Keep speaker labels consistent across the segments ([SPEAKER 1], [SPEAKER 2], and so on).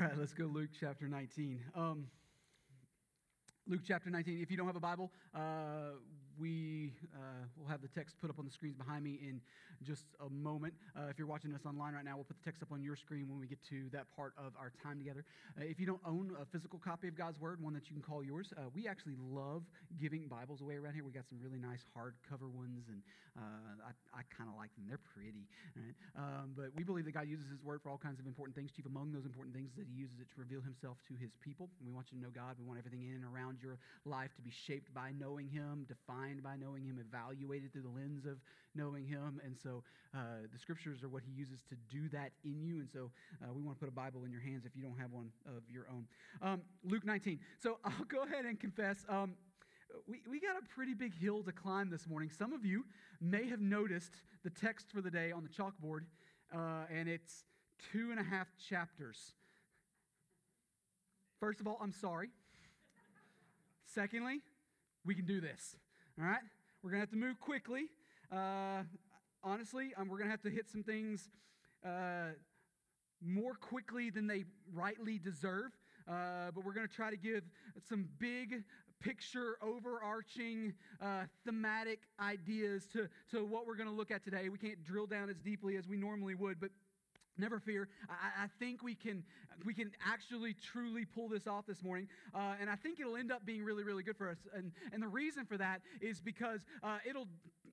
[SPEAKER 1] Right, let's go Luke chapter 19. Um, Luke chapter 19. If you don't have a Bible, uh, we uh, will have the text put up on the screens behind me in just a moment. Uh, if you're watching us online right now, we'll put the text up on your screen when we get to that part of our time together. Uh, if you don't own a physical copy of God's Word, one that you can call yours, uh, we actually love giving Bibles away around here. We got some really nice hardcover ones, and uh, I, I kind of like them. They're pretty. Right? Um, but we believe that God uses His Word for all kinds of important things. Chief among those important things is that He uses it to reveal Himself to His people. And we want you to know God. We want everything in and around your life to be shaped by knowing Him, defined by knowing Him, evaluated through the lens of knowing Him. And so uh, the scriptures are what He uses to do that in you. And so uh, we want to put a Bible in your hands if you don't have one of your own. Um, Luke 19. So I'll go ahead and confess. Um, we, we got a pretty big hill to climb this morning. Some of you may have noticed the text for the day on the chalkboard, uh, and it's two and a half chapters. First of all, I'm sorry. Secondly, we can do this. All right? We're going to have to move quickly. Uh, honestly, um, we're going to have to hit some things uh, more quickly than they rightly deserve. Uh, but we're going to try to give some big picture, overarching, uh, thematic ideas to, to what we're going to look at today. We can't drill down as deeply as we normally would, but Never fear. I, I, think we can, we can actually truly pull this off this morning. Uh, and I think it'll end up being really, really good for us. And, and the reason for that is because uh, it'll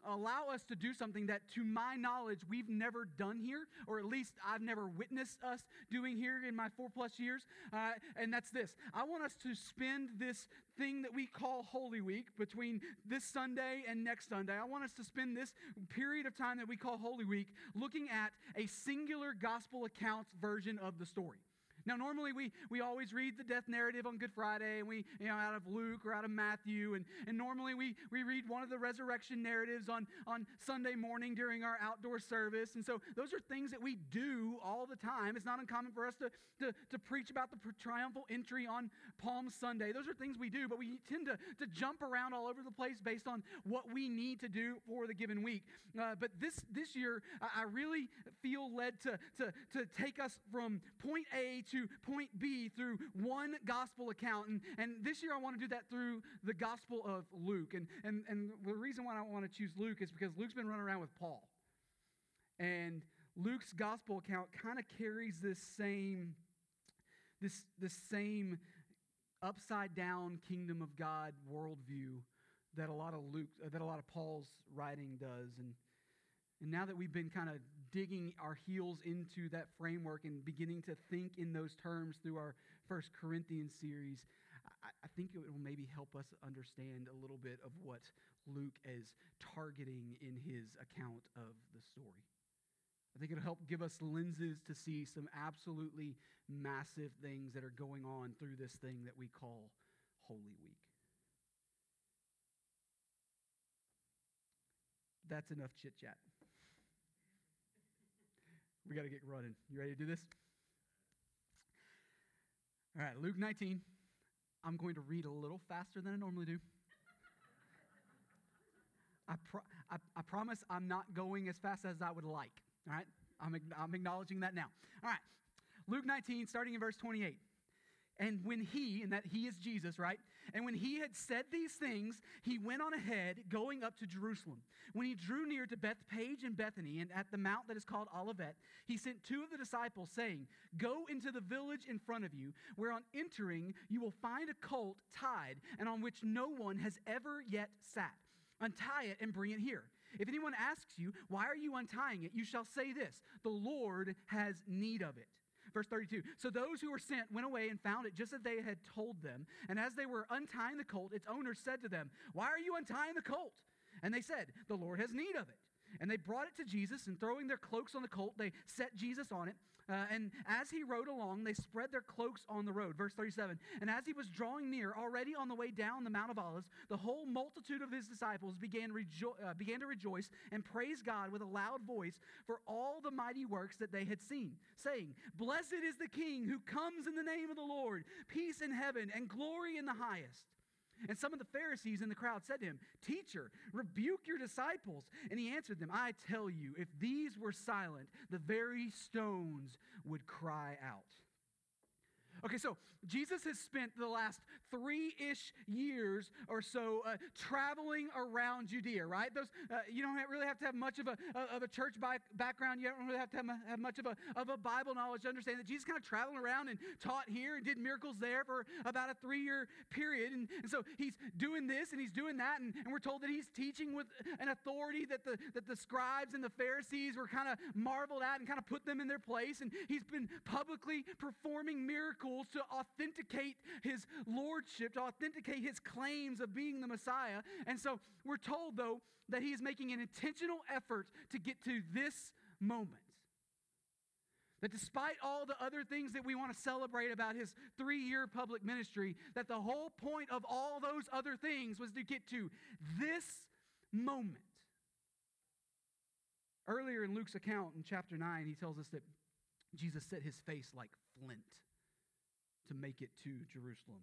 [SPEAKER 1] allow us to do something that, to my knowledge, we've never done here, or at least I've never witnessed us doing here in my four plus years. Uh, and that's this I want us to spend this thing that we call Holy Week between this Sunday and next Sunday. I want us to spend this period of time that we call Holy Week looking at a singular gospel account version of the story. Now, normally we, we always read the death narrative on Good Friday, and we, you know, out of Luke or out of Matthew, and, and normally we, we read one of the resurrection narratives on, on Sunday morning during our outdoor service. And so those are things that we do all the time. It's not uncommon for us to, to, to preach about the triumphal entry on Palm Sunday. Those are things we do, but we tend to, to jump around all over the place based on what we need to do for the given week. Uh, but this, this year, I, really feel led to, to, to take us from point A to to point B through one gospel account. And, and this year I want to do that through the gospel of Luke. And, and, and the reason why I want to choose Luke is because Luke's been running around with Paul. And Luke's gospel account kind of carries this same, this, this same upside down kingdom of God worldview that a lot of Luke, that a lot of Paul's writing does. And, and now that we've been kind of digging our heels into that framework and beginning to think in those terms through our First Corinthians series, I, I think it will maybe help us understand a little bit of what Luke is targeting in his account of the story. I think it'll help give us lenses to see some absolutely massive things that are going on through this thing that we call Holy Week. That's enough chit chat. We got to get running. You ready to do this? All right, Luke 19. I'm going to read a little faster than I normally do. I, pro- I, I, promise I'm not going as fast as I would like. All right? I'm, I'm acknowledging that now. All right. Luke 19, starting in verse 28. And when he, and that he is Jesus, right? And when he had said these things, he went on ahead, going up to Jerusalem. When he drew near to Bethpage and Bethany, and at the mount that is called Olivet, he sent two of the disciples, saying, Go into the village in front of you, where on entering you will find a colt tied, and on which no one has ever yet sat. Untie it and bring it here. If anyone asks you, Why are you untying it? you shall say this The Lord has need of it. Verse 32 So those who were sent went away and found it just as they had told them. And as they were untying the colt, its owner said to them, Why are you untying the colt? And they said, The Lord has need of it. And they brought it to Jesus, and throwing their cloaks on the colt, they set Jesus on it. Uh, and as he rode along, they spread their cloaks on the road. Verse 37 And as he was drawing near, already on the way down the Mount of Olives, the whole multitude of his disciples began, rejo- uh, began to rejoice and praise God with a loud voice for all the mighty works that they had seen, saying, Blessed is the King who comes in the name of the Lord, peace in heaven and glory in the highest. And some of the Pharisees in the crowd said to him, Teacher, rebuke your disciples. And he answered them, I tell you, if these were silent, the very stones would cry out. Okay, so Jesus has spent the last three ish years or so uh, traveling around Judea, right? Those uh, you don't really have to have much of a of a church background. You don't really have to have, have much of a of a Bible knowledge to understand that Jesus kind of traveled around and taught here and did miracles there for about a three year period. And, and so he's doing this and he's doing that, and, and we're told that he's teaching with an authority that the that the scribes and the Pharisees were kind of marveled at and kind of put them in their place. And he's been publicly performing miracles miracles to authenticate his lordship, to authenticate his claims of being the Messiah. And so we're told, though, that he is making an intentional effort to get to this moment. That despite all the other things that we want to celebrate about his three year public ministry, that the whole point of all those other things was to get to this moment. Earlier in Luke's account in chapter 9, he tells us that Jesus set his face like flint to make it to Jerusalem.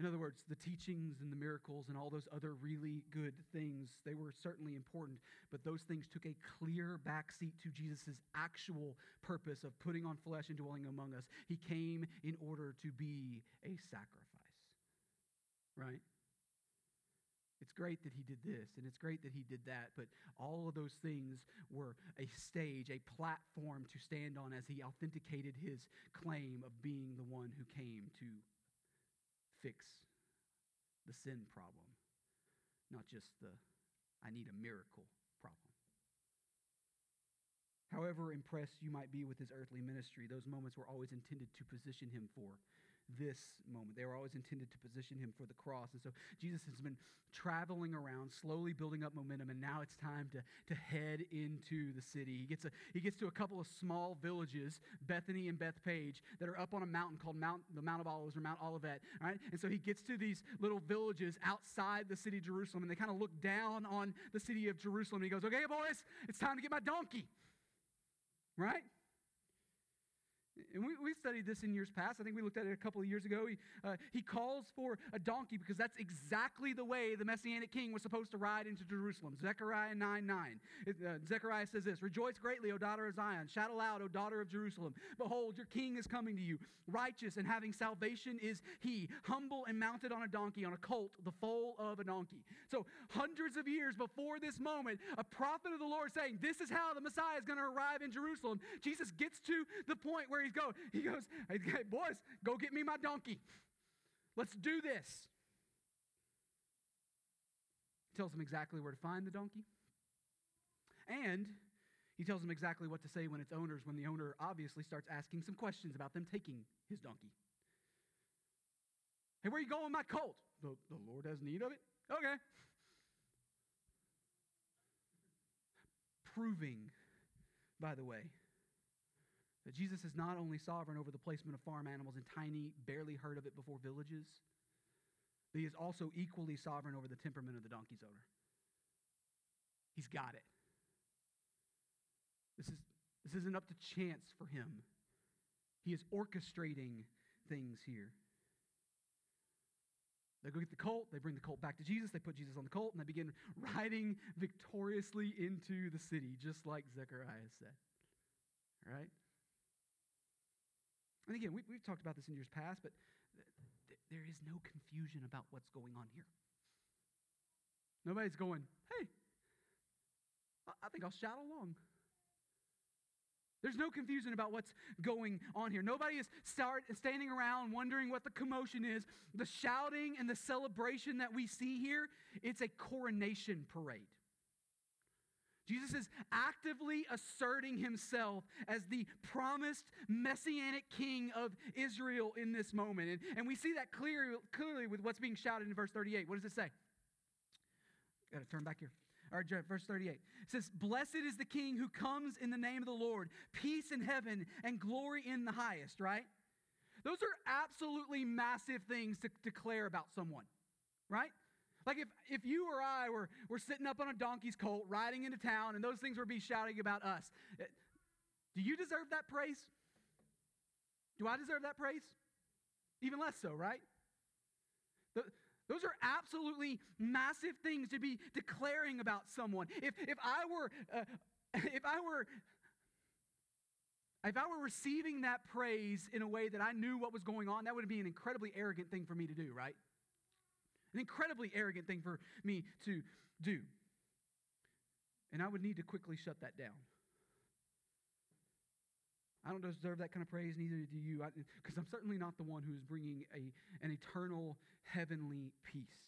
[SPEAKER 1] In other words, the teachings and the miracles and all those other really good things, they were certainly important, but those things took a clear backseat to Jesus' actual purpose of putting on flesh and dwelling among us. He came in order to be a sacrifice. Right? It's great that he did this and it's great that he did that, but all of those things were a stage, a platform to stand on as he authenticated his claim of being the one who came to fix the sin problem, not just the I need a miracle problem. However impressed you might be with his earthly ministry, those moments were always intended to position him for this moment. They were always intended to position him for the cross. And so Jesus has been traveling around, slowly building up momentum, and now it's time to, to head into the city. He gets, a, he gets to a couple of small villages, Bethany and Bethpage, that are up on a mountain called Mount, the Mount of Olives or Mount Olivet. Right? And so he gets to these little villages outside the city of Jerusalem, and they kind of look down on the city of Jerusalem. And he goes, Okay, boys, it's time to get my donkey. Right? And we, we studied this in years past. I think we looked at it a couple of years ago. He, uh, he calls for a donkey because that's exactly the way the Messianic king was supposed to ride into Jerusalem. Zechariah 9 9. It, uh, Zechariah says this Rejoice greatly, O daughter of Zion. Shout aloud, O daughter of Jerusalem. Behold, your king is coming to you. Righteous and having salvation is he, humble and mounted on a donkey, on a colt, the foal of a donkey. So, hundreds of years before this moment, a prophet of the Lord saying, This is how the Messiah is going to arrive in Jerusalem. Jesus gets to the point where he's going. He goes, hey, boys, go get me my donkey. Let's do this. Tells them exactly where to find the donkey. And he tells them exactly what to say when it's owners, when the owner obviously starts asking some questions about them taking his donkey. Hey, where you going, my colt? The, the Lord has need of it? Okay. Proving, by the way, that Jesus is not only sovereign over the placement of farm animals in tiny, barely heard of it before villages, but he is also equally sovereign over the temperament of the donkey's owner. He's got it. This, is, this isn't up to chance for him. He is orchestrating things here. They go get the colt, they bring the colt back to Jesus, they put Jesus on the colt, and they begin riding victoriously into the city, just like Zechariah said. All right? And again, we, have talked about this in years past, but th- th- there is no confusion about what's going on here. Nobody's going, hey, I, I think I'll shout along. There's no confusion about what's going on here. Nobody is start, standing around wondering what the commotion is. The shouting and the celebration that we see here, it's a coronation parade. Jesus is actively asserting himself as the promised messianic king of Israel in this moment. And, and we see that clear, clearly with what's being shouted in verse 38. What does it say? Got to turn back here. All right, verse 38. It says, Blessed is the king who comes in the name of the Lord, peace in heaven and glory in the highest, right? Those are absolutely massive things to declare about someone, right? Like if, if you or I were, were sitting up on a donkey's colt riding into town and those things were be shouting about us, eh, do you deserve that praise? Do I deserve that praise? Even less so, right? The, those are absolutely massive things to be declaring about someone. If, if I were, uh, if I were if I were receiving that praise in a way that I knew what was going on, that would be an incredibly arrogant thing for me to do, right? An incredibly arrogant thing for me to do. And I would need to quickly shut that down. I don't deserve that kind of praise, neither do you, because I'm certainly not the one who is bringing a, an eternal heavenly peace.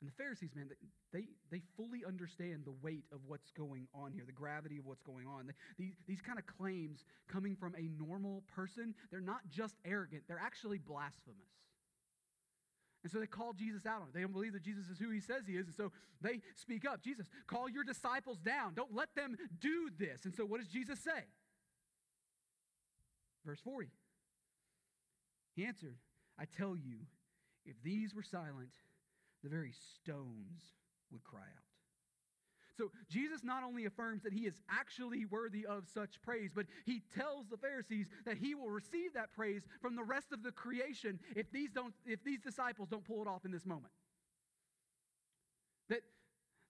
[SPEAKER 1] And the Pharisees, man, they, they fully understand the weight of what's going on here, the gravity of what's going on. These, these kind of claims coming from a normal person, they're not just arrogant, they're actually blasphemous. And so they call Jesus out on it. They don't believe that Jesus is who he says he is. And so they speak up Jesus, call your disciples down. Don't let them do this. And so what does Jesus say? Verse 40. He answered, I tell you, if these were silent, the very stones would cry out. So Jesus not only affirms that he is actually worthy of such praise, but he tells the Pharisees that he will receive that praise from the rest of the creation if these, don't, if these disciples don't pull it off in this moment. That,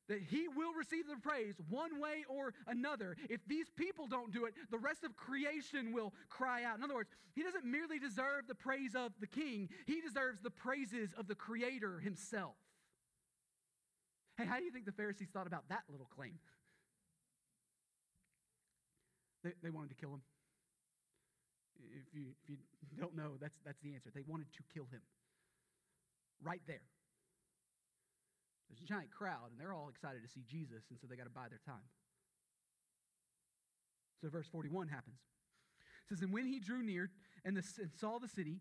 [SPEAKER 1] that he will receive the praise one way or another. If these people don't do it, the rest of creation will cry out. In other words, he doesn't merely deserve the praise of the king, he deserves the praises of the creator himself. Hey, how do you think the Pharisees thought about that little claim? They, they wanted to kill him. If you, if you don't know, that's, that's the answer. They wanted to kill him. Right there. There's a giant crowd, and they're all excited to see Jesus, and so they got to buy their time. So, verse 41 happens. It says, And when he drew near and, the, and saw the city,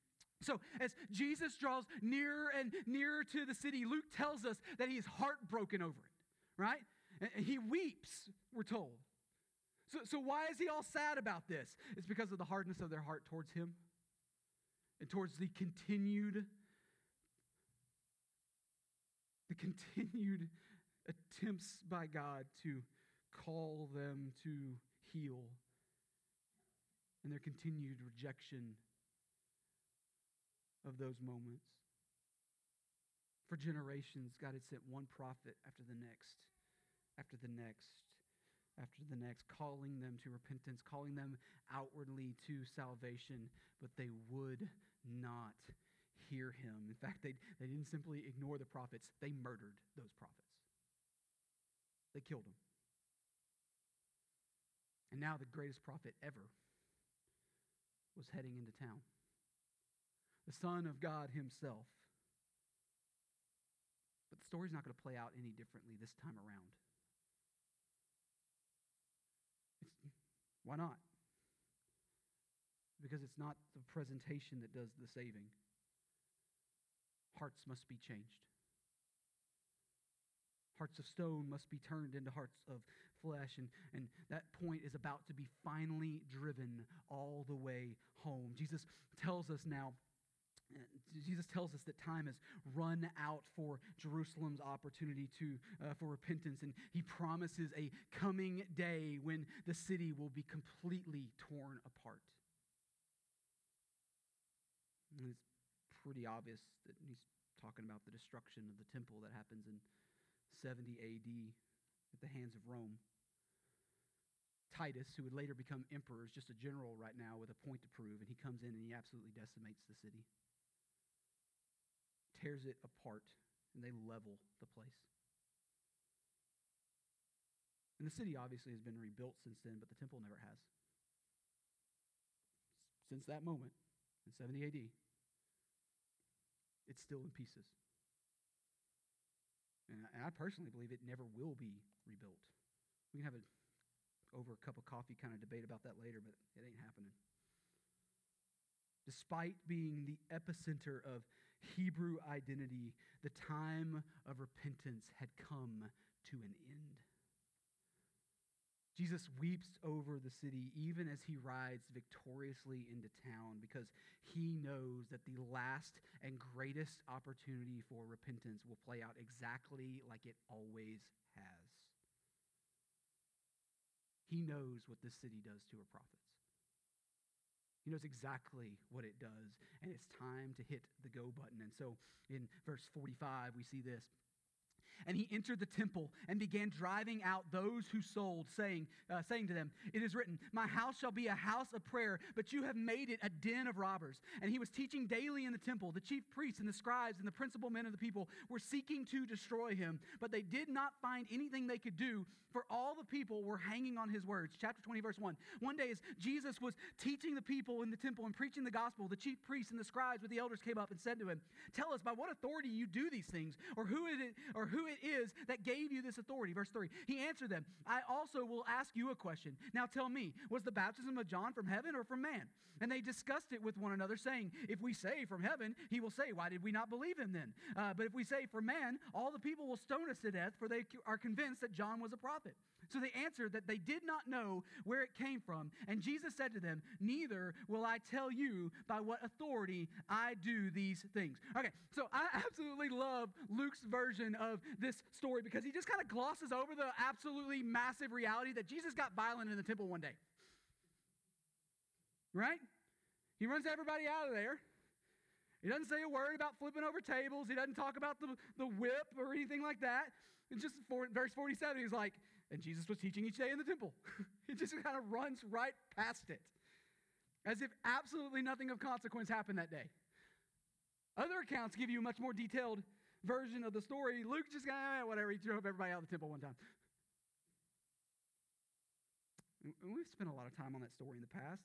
[SPEAKER 1] So, as Jesus draws nearer and nearer to the city, Luke tells us that he's heartbroken over it, right? He weeps, we're told. So, so, why is he all sad about this? It's because of the hardness of their heart towards him and towards the continued, the continued attempts by God to call them to heal and their continued rejection of those moments. For generations, God had sent one prophet after the next, after the next, after the next, calling them to repentance, calling them outwardly to salvation, but they would not hear him. In fact, they, they didn't simply ignore the prophets, they murdered those prophets. They killed them. And now the greatest prophet ever was heading into town the Son of God Himself. But the story's not going to play out any differently this time around. It's, why not? Because it's not the presentation that does the saving. Hearts must be changed. Hearts of stone must be turned into hearts of flesh. And, and that point is about to be finally driven all the way home. Jesus tells us now Jesus tells us that time has run out for Jerusalem's opportunity to, uh, for repentance, and he promises a coming day when the city will be completely torn apart. And it's pretty obvious that he's talking about the destruction of the temple that happens in 70 AD at the hands of Rome. Titus, who would later become emperor, is just a general right now with a point to prove, and he comes in and he absolutely decimates the city tears it apart and they level the place. And the city obviously has been rebuilt since then, but the temple never has. Since that moment, in 70 AD, it's still in pieces. And I personally believe it never will be rebuilt. We can have a over a cup of coffee kind of debate about that later, but it ain't happening. Despite being the epicenter of Hebrew identity, the time of repentance had come to an end. Jesus weeps over the city even as he rides victoriously into town because he knows that the last and greatest opportunity for repentance will play out exactly like it always has. He knows what this city does to her prophets. He knows exactly what it does, and it's time to hit the go button. And so in verse 45, we see this. And he entered the temple and began driving out those who sold, saying, uh, saying to them, It is written, My house shall be a house of prayer, but you have made it a den of robbers. And he was teaching daily in the temple. The chief priests and the scribes and the principal men of the people were seeking to destroy him, but they did not find anything they could do, for all the people were hanging on his words. Chapter 20, verse 1. One day, as Jesus was teaching the people in the temple and preaching the gospel, the chief priests and the scribes with the elders came up and said to him, Tell us by what authority you do these things, or who it, or who it is that gave you this authority. Verse 3 He answered them, I also will ask you a question. Now tell me, was the baptism of John from heaven or from man? And they discussed it with one another, saying, If we say from heaven, he will say, Why did we not believe him then? Uh, but if we say from man, all the people will stone us to death, for they are convinced that John was a prophet. So they answered that they did not know where it came from. And Jesus said to them, Neither will I tell you by what authority I do these things. Okay, so I absolutely love Luke's version of this story because he just kind of glosses over the absolutely massive reality that Jesus got violent in the temple one day. Right? He runs everybody out of there. He doesn't say a word about flipping over tables. He doesn't talk about the, the whip or anything like that. It's just for, verse 47, he's like, and Jesus was teaching each day in the temple. he just kind of runs right past it, as if absolutely nothing of consequence happened that day. Other accounts give you a much more detailed version of the story. Luke just got, eh, whatever, he drove everybody out of the temple one time. And we've spent a lot of time on that story in the past.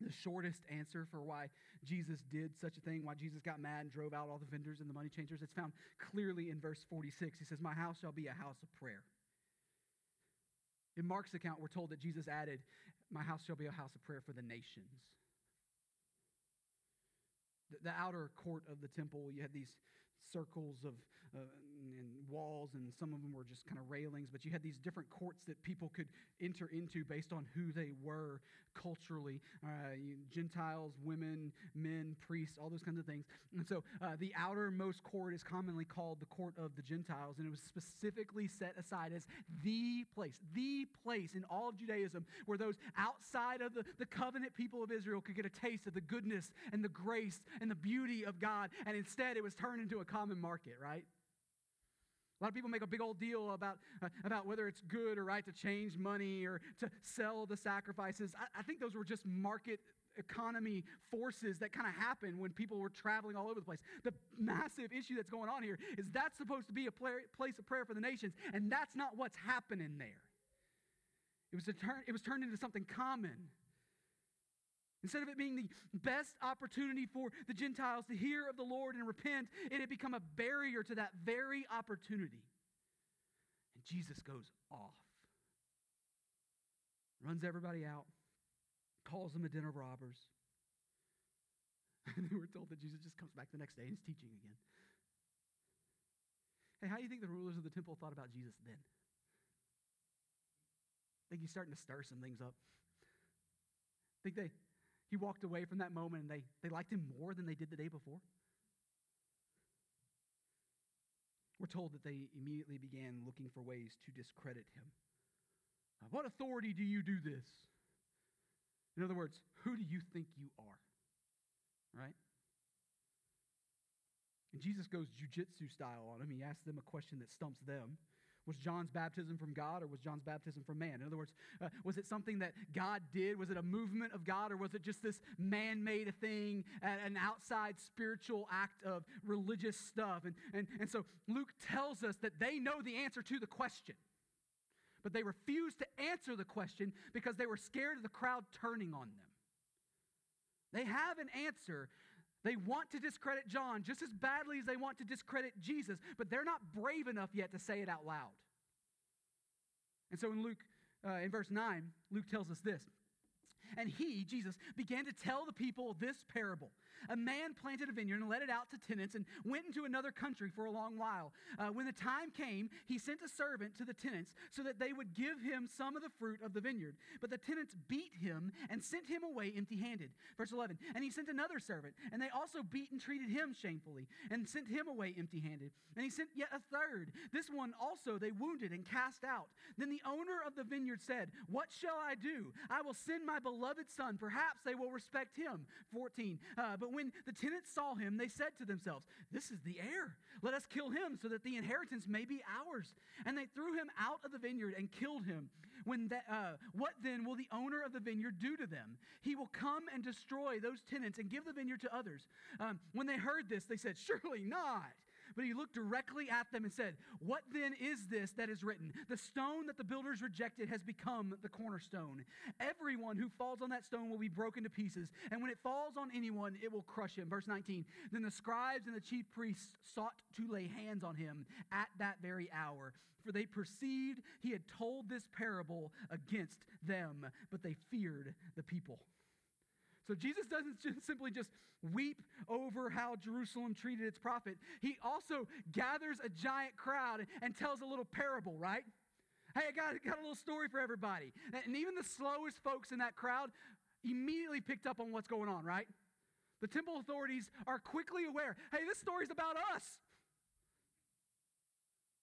[SPEAKER 1] The shortest answer for why Jesus did such a thing, why Jesus got mad and drove out all the vendors and the money changers, it's found clearly in verse 46. He says, My house shall be a house of prayer. In Mark's account, we're told that Jesus added, My house shall be a house of prayer for the nations. The, the outer court of the temple, you had these circles of uh, and walls, and some of them were just kind of railings, but you had these different courts that people could enter into based on who they were culturally uh, Gentiles, women, men, priests, all those kinds of things. And so uh, the outermost court is commonly called the court of the Gentiles, and it was specifically set aside as the place, the place in all of Judaism where those outside of the, the covenant people of Israel could get a taste of the goodness and the grace and the beauty of God. And instead, it was turned into a common market, right? A lot of people make a big old deal about, uh, about whether it's good or right to change money or to sell the sacrifices. I, I think those were just market economy forces that kind of happened when people were traveling all over the place. The massive issue that's going on here is that's supposed to be a place of prayer for the nations, and that's not what's happening there. It was, turn, it was turned into something common. Instead of it being the best opportunity for the Gentiles to hear of the Lord and repent, it had become a barrier to that very opportunity. And Jesus goes off, runs everybody out, calls them a den of robbers. And then we're told that Jesus just comes back the next day and is teaching again. Hey, how do you think the rulers of the temple thought about Jesus then? Think he's starting to stir some things up? Think they he walked away from that moment and they, they liked him more than they did the day before. We're told that they immediately began looking for ways to discredit him. What authority do you do this? In other words, who do you think you are? Right? And Jesus goes jujitsu style on him. He asks them a question that stumps them. Was John's baptism from God or was John's baptism from man? In other words, uh, was it something that God did? Was it a movement of God or was it just this man made thing, an outside spiritual act of religious stuff? And, and, and so Luke tells us that they know the answer to the question, but they refused to answer the question because they were scared of the crowd turning on them. They have an answer, they want to discredit John just as badly as they want to discredit Jesus, but they're not brave enough yet to say it out loud. And so in Luke, uh, in verse 9, Luke tells us this. And he, Jesus, began to tell the people this parable. A man planted a vineyard and let it out to tenants and went into another country for a long while. Uh, when the time came, he sent a servant to the tenants so that they would give him some of the fruit of the vineyard. But the tenants beat him and sent him away empty handed. Verse 11 And he sent another servant, and they also beat and treated him shamefully and sent him away empty handed. And he sent yet a third. This one also they wounded and cast out. Then the owner of the vineyard said, What shall I do? I will send my beloved son. Perhaps they will respect him. 14. Uh, but when the tenants saw him, they said to themselves, This is the heir. Let us kill him so that the inheritance may be ours. And they threw him out of the vineyard and killed him. When that, uh, what then will the owner of the vineyard do to them? He will come and destroy those tenants and give the vineyard to others. Um, when they heard this, they said, Surely not. But he looked directly at them and said, What then is this that is written? The stone that the builders rejected has become the cornerstone. Everyone who falls on that stone will be broken to pieces, and when it falls on anyone, it will crush him. Verse 19 Then the scribes and the chief priests sought to lay hands on him at that very hour, for they perceived he had told this parable against them, but they feared the people. So Jesus doesn't just simply just weep over how Jerusalem treated its prophet. He also gathers a giant crowd and tells a little parable, right? Hey, I got, got a little story for everybody. And even the slowest folks in that crowd immediately picked up on what's going on, right? The temple authorities are quickly aware hey, this story's about us.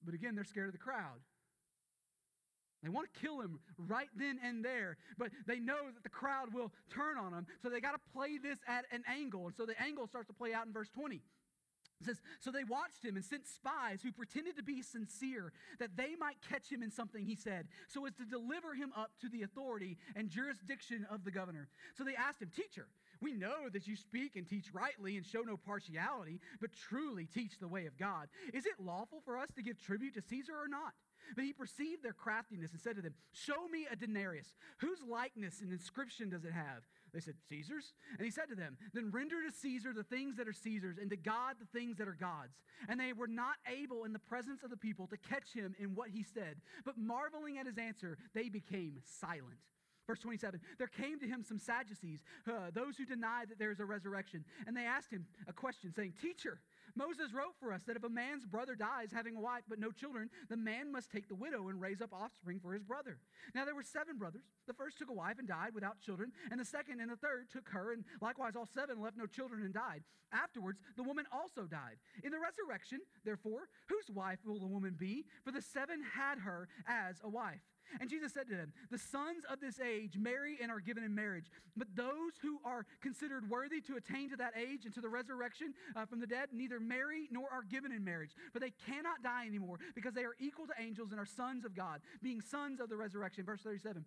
[SPEAKER 1] But again, they're scared of the crowd. They want to kill him right then and there, but they know that the crowd will turn on him. So they got to play this at an angle. And so the angle starts to play out in verse 20. It says, So they watched him and sent spies who pretended to be sincere that they might catch him in something he said, so as to deliver him up to the authority and jurisdiction of the governor. So they asked him, Teacher, we know that you speak and teach rightly and show no partiality, but truly teach the way of God. Is it lawful for us to give tribute to Caesar or not? But he perceived their craftiness and said to them, Show me a denarius. Whose likeness and inscription does it have? They said, Caesar's. And he said to them, Then render to Caesar the things that are Caesar's, and to God the things that are God's. And they were not able in the presence of the people to catch him in what he said, but marveling at his answer, they became silent. Verse 27 There came to him some Sadducees, uh, those who deny that there is a resurrection. And they asked him a question, saying, Teacher, Moses wrote for us that if a man's brother dies having a wife but no children, the man must take the widow and raise up offspring for his brother. Now there were seven brothers. The first took a wife and died without children, and the second and the third took her, and likewise all seven left no children and died. Afterwards, the woman also died. In the resurrection, therefore, whose wife will the woman be? For the seven had her as a wife. And Jesus said to them, The sons of this age marry and are given in marriage, but those who are considered worthy to attain to that age and to the resurrection uh, from the dead neither marry nor are given in marriage, for they cannot die anymore because they are equal to angels and are sons of God, being sons of the resurrection. Verse 37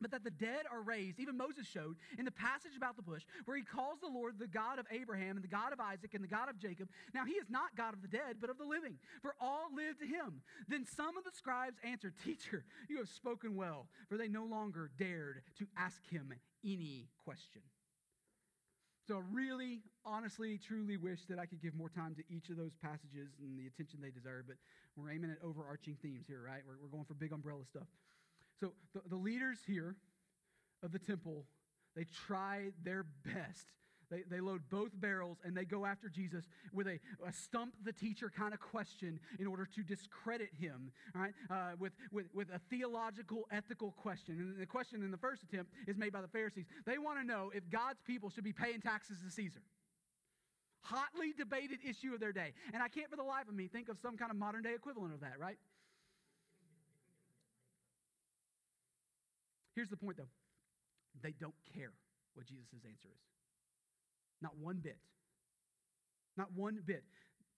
[SPEAKER 1] but that the dead are raised, even Moses showed in the passage about the bush, where he calls the Lord the God of Abraham and the God of Isaac and the God of Jacob. Now he is not God of the dead, but of the living, for all live to him. Then some of the scribes answered, Teacher, you have spoken well, for they no longer dared to ask him any question. So I really, honestly, truly wish that I could give more time to each of those passages and the attention they deserve, but we're aiming at overarching themes here, right? We're, we're going for big umbrella stuff. So the, the leaders here of the temple, they try their best. They, they load both barrels and they go after Jesus with a, a stump the teacher kind of question in order to discredit him, all right? Uh, with, with, with a theological, ethical question. And the question in the first attempt is made by the Pharisees. They want to know if God's people should be paying taxes to Caesar. Hotly debated issue of their day. And I can't for the life of me think of some kind of modern day equivalent of that, right? Here's the point, though they don't care what Jesus' answer is. Not one bit. Not one bit.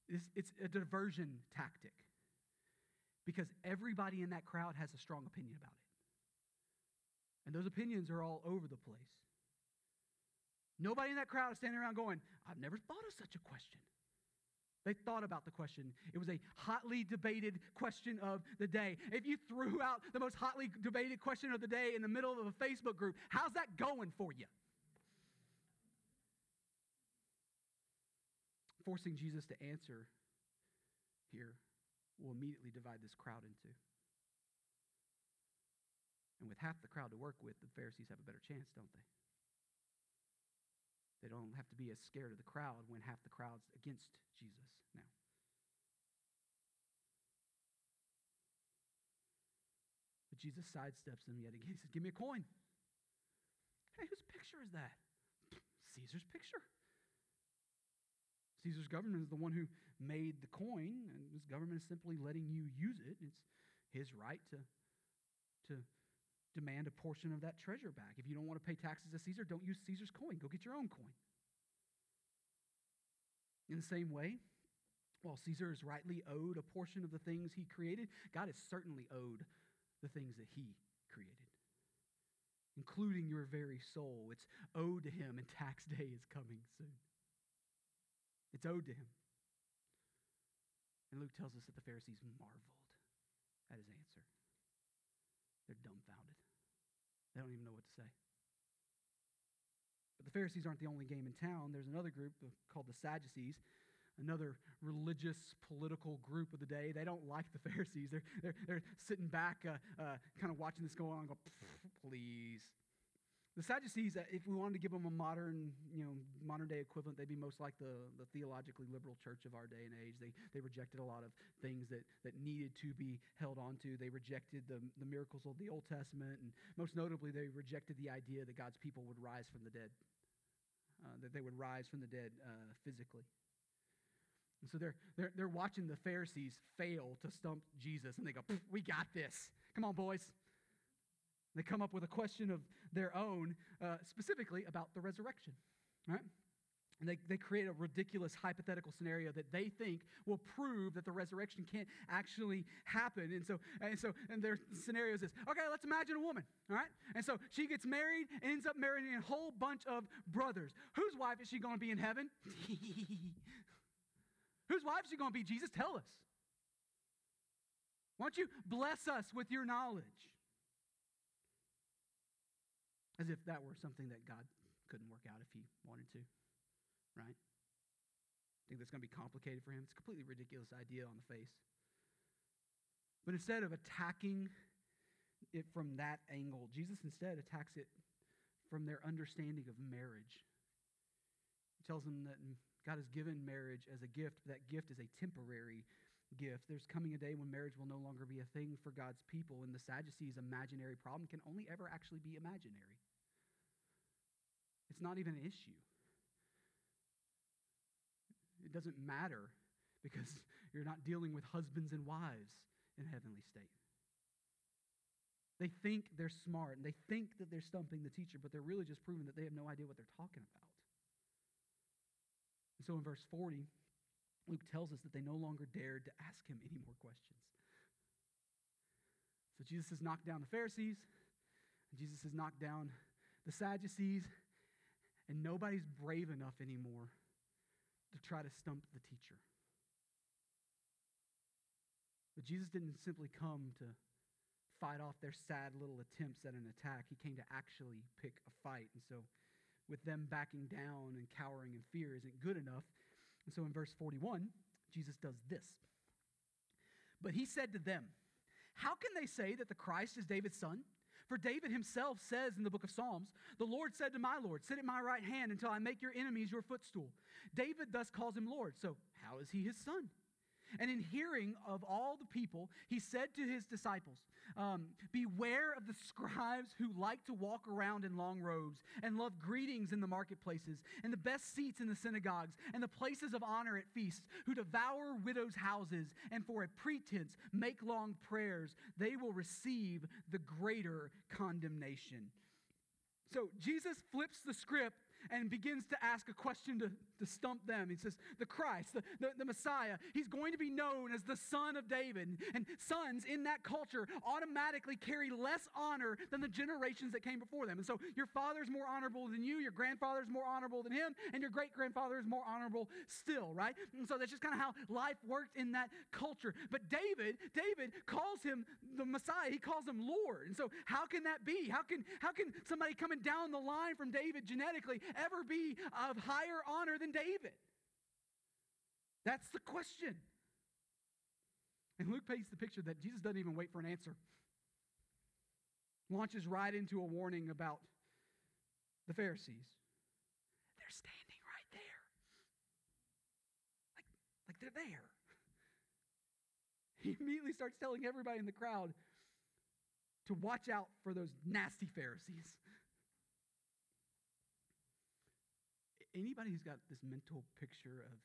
[SPEAKER 1] It's, it's a diversion tactic because everybody in that crowd has a strong opinion about it. And those opinions are all over the place. Nobody in that crowd is standing around going, I've never thought of such a question. They thought about the question. It was a hotly debated question of the day. If you threw out the most hotly debated question of the day in the middle of a Facebook group, how's that going for you? Forcing Jesus to answer here will immediately divide this crowd into. And with half the crowd to work with, the Pharisees have a better chance, don't they? They don't have to be as scared of the crowd when half the crowd's against Jesus now. But Jesus sidesteps them yet again. He says, Give me a coin. Hey, whose picture is that? Caesar's picture. Caesar's government is the one who made the coin, and his government is simply letting you use it. It's his right to, to demand a portion of that treasure back. If you don't want to pay taxes to Caesar, don't use Caesar's coin. Go get your own coin. In the same way, while Caesar is rightly owed a portion of the things he created, God is certainly owed the things that he created, including your very soul. It's owed to him, and tax day is coming soon. It's owed to him. And Luke tells us that the Pharisees marveled at his answer. They're dumbfounded. They don't even know what to say. But the Pharisees aren't the only game in town. There's another group called the Sadducees, another religious, political group of the day. They don't like the Pharisees. They're, they're, they're sitting back, uh, uh, kind of watching this go on, go, please. The Sadducees, uh, if we wanted to give them a modern, you know, modern day equivalent, they'd be most like the, the theologically liberal church of our day and age. They, they rejected a lot of things that, that needed to be held onto. They rejected the, the miracles of the Old Testament, and most notably, they rejected the idea that God's people would rise from the dead, uh, that they would rise from the dead uh, physically. And so they're, they're, they're watching the Pharisees fail to stump Jesus, and they go, We got this. Come on, boys. They come up with a question of their own, uh, specifically about the resurrection, right? And they, they create a ridiculous hypothetical scenario that they think will prove that the resurrection can't actually happen. And so, and so, and their scenario is this okay, let's imagine a woman, all right? And so she gets married and ends up marrying a whole bunch of brothers. Whose wife is she going to be in heaven? Whose wife is she going to be? Jesus, tell us. Why don't you bless us with your knowledge? As if that were something that God couldn't work out if he wanted to, right? Think that's going to be complicated for him? It's a completely ridiculous idea on the face. But instead of attacking it from that angle, Jesus instead attacks it from their understanding of marriage. He tells them that God has given marriage as a gift, but that gift is a temporary gift. There's coming a day when marriage will no longer be a thing for God's people, and the Sadducees' imaginary problem can only ever actually be imaginary. It's not even an issue. It doesn't matter because you're not dealing with husbands and wives in heavenly state. They think they're smart and they think that they're stumping the teacher, but they're really just proving that they have no idea what they're talking about. And so in verse 40, Luke tells us that they no longer dared to ask him any more questions. So Jesus has knocked down the Pharisees, Jesus has knocked down the Sadducees, and nobody's brave enough anymore to try to stump the teacher. But Jesus didn't simply come to fight off their sad little attempts at an attack. He came to actually pick a fight. And so, with them backing down and cowering in fear isn't good enough. And so, in verse 41, Jesus does this. But he said to them, How can they say that the Christ is David's son? For David himself says in the book of Psalms, The Lord said to my Lord, Sit at my right hand until I make your enemies your footstool. David thus calls him Lord. So, how is he his son? And in hearing of all the people, he said to his disciples, um, Beware of the scribes who like to walk around in long robes and love greetings in the marketplaces and the best seats in the synagogues and the places of honor at feasts, who devour widows' houses and for a pretense make long prayers. They will receive the greater condemnation. So Jesus flips the script and begins to ask a question to, to stump them. He says, The Christ, the, the, the, Messiah, he's going to be known as the Son of David. And sons in that culture automatically carry less honor than the generations that came before them. And so your father's more honorable than you, your grandfather's more honorable than him, and your great grandfather is more honorable still, right? And so that's just kind of how life worked in that culture. But David, David calls him the Messiah. He calls him Lord. And so how can that be? How can, how can somebody coming down the line from David genetically ever be of higher honor than David? That's the question. And Luke paints the picture that Jesus doesn't even wait for an answer. launches right into a warning about the Pharisees. They're standing right there. Like, like they're there. He immediately starts telling everybody in the crowd to watch out for those nasty Pharisees. Anybody who's got this mental picture of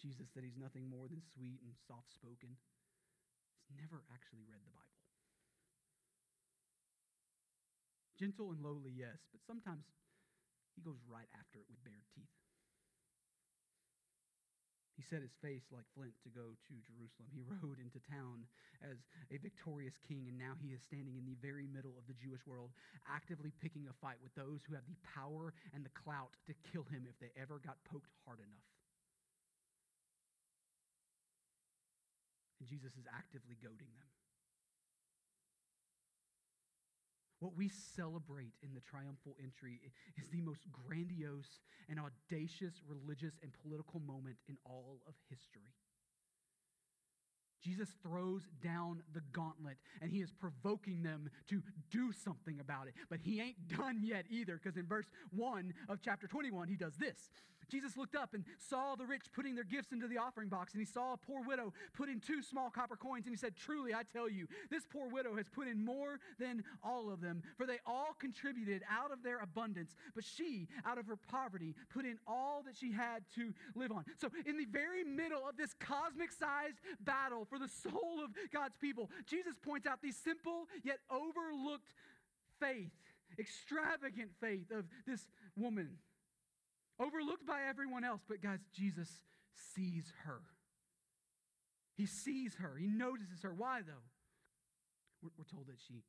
[SPEAKER 1] Jesus that he's nothing more than sweet and soft spoken has never actually read the Bible. Gentle and lowly, yes, but sometimes he goes right after it with bared teeth. Set his face like flint to go to Jerusalem. He rode into town as a victorious king, and now he is standing in the very middle of the Jewish world, actively picking a fight with those who have the power and the clout to kill him if they ever got poked hard enough. And Jesus is actively goading them. What we celebrate in the triumphal entry is the most grandiose and audacious religious and political moment in all of history. Jesus throws down the gauntlet and he is provoking them to do something about it. But he ain't done yet either, because in verse 1 of chapter 21, he does this Jesus looked up and saw the rich putting their gifts into the offering box, and he saw a poor widow put in two small copper coins, and he said, Truly, I tell you, this poor widow has put in more than all of them, for they all contributed out of their abundance, but she, out of her poverty, put in all that she had to live on. So, in the very middle of this cosmic sized battle for the soul of God's people, Jesus points out the simple yet overlooked faith, extravagant faith of this woman overlooked by everyone else. But, guys, Jesus sees her. He sees her, he notices her. Why, though? We're, we're told that she,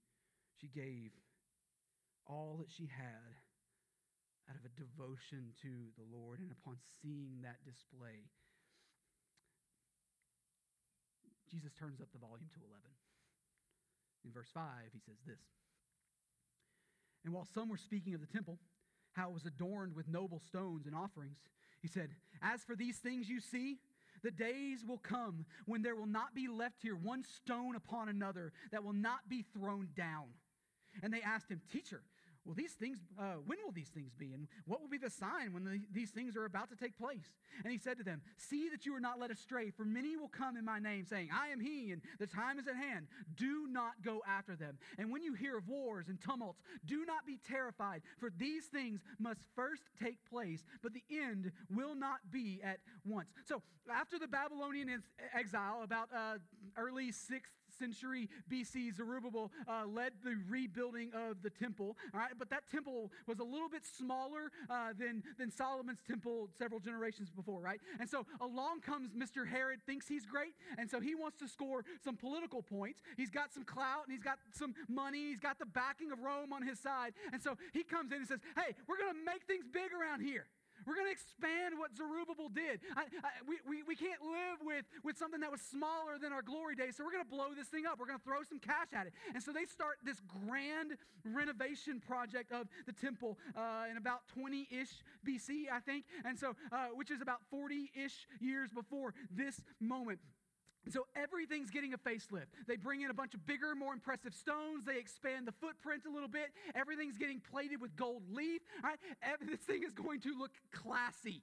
[SPEAKER 1] she gave all that she had out of a devotion to the Lord. And upon seeing that display, Jesus turns up the volume to 11. In verse 5, he says this And while some were speaking of the temple, how it was adorned with noble stones and offerings. He said, As for these things you see, the days will come when there will not be left here one stone upon another that will not be thrown down. And they asked him, Teacher, Will these things, uh, when will these things be? And what will be the sign when the, these things are about to take place? And he said to them, See that you are not led astray, for many will come in my name, saying, I am he, and the time is at hand. Do not go after them. And when you hear of wars and tumults, do not be terrified, for these things must first take place, but the end will not be at once. So after the Babylonian exile, about uh, early 6th century BC, Zerubbabel uh, led the rebuilding of the temple. All right, but that temple was a little bit smaller uh, than, than Solomon's temple several generations before, right? And so along comes Mr. Herod, thinks he's great, and so he wants to score some political points. He's got some clout and he's got some money, he's got the backing of Rome on his side. And so he comes in and says, Hey, we're going to make things big around here. We're going to expand what Zerubbabel did. I, I, we, we, we can't live with, with something that was smaller than our glory days, so we're going to blow this thing up. We're going to throw some cash at it. And so they start this grand renovation project of the temple uh, in about 20 ish BC, I think. And so, uh, which is about 40 ish years before this moment. So everything's getting a facelift. They bring in a bunch of bigger, more impressive stones. They expand the footprint a little bit. Everything's getting plated with gold leaf. Right? This thing is going to look classy.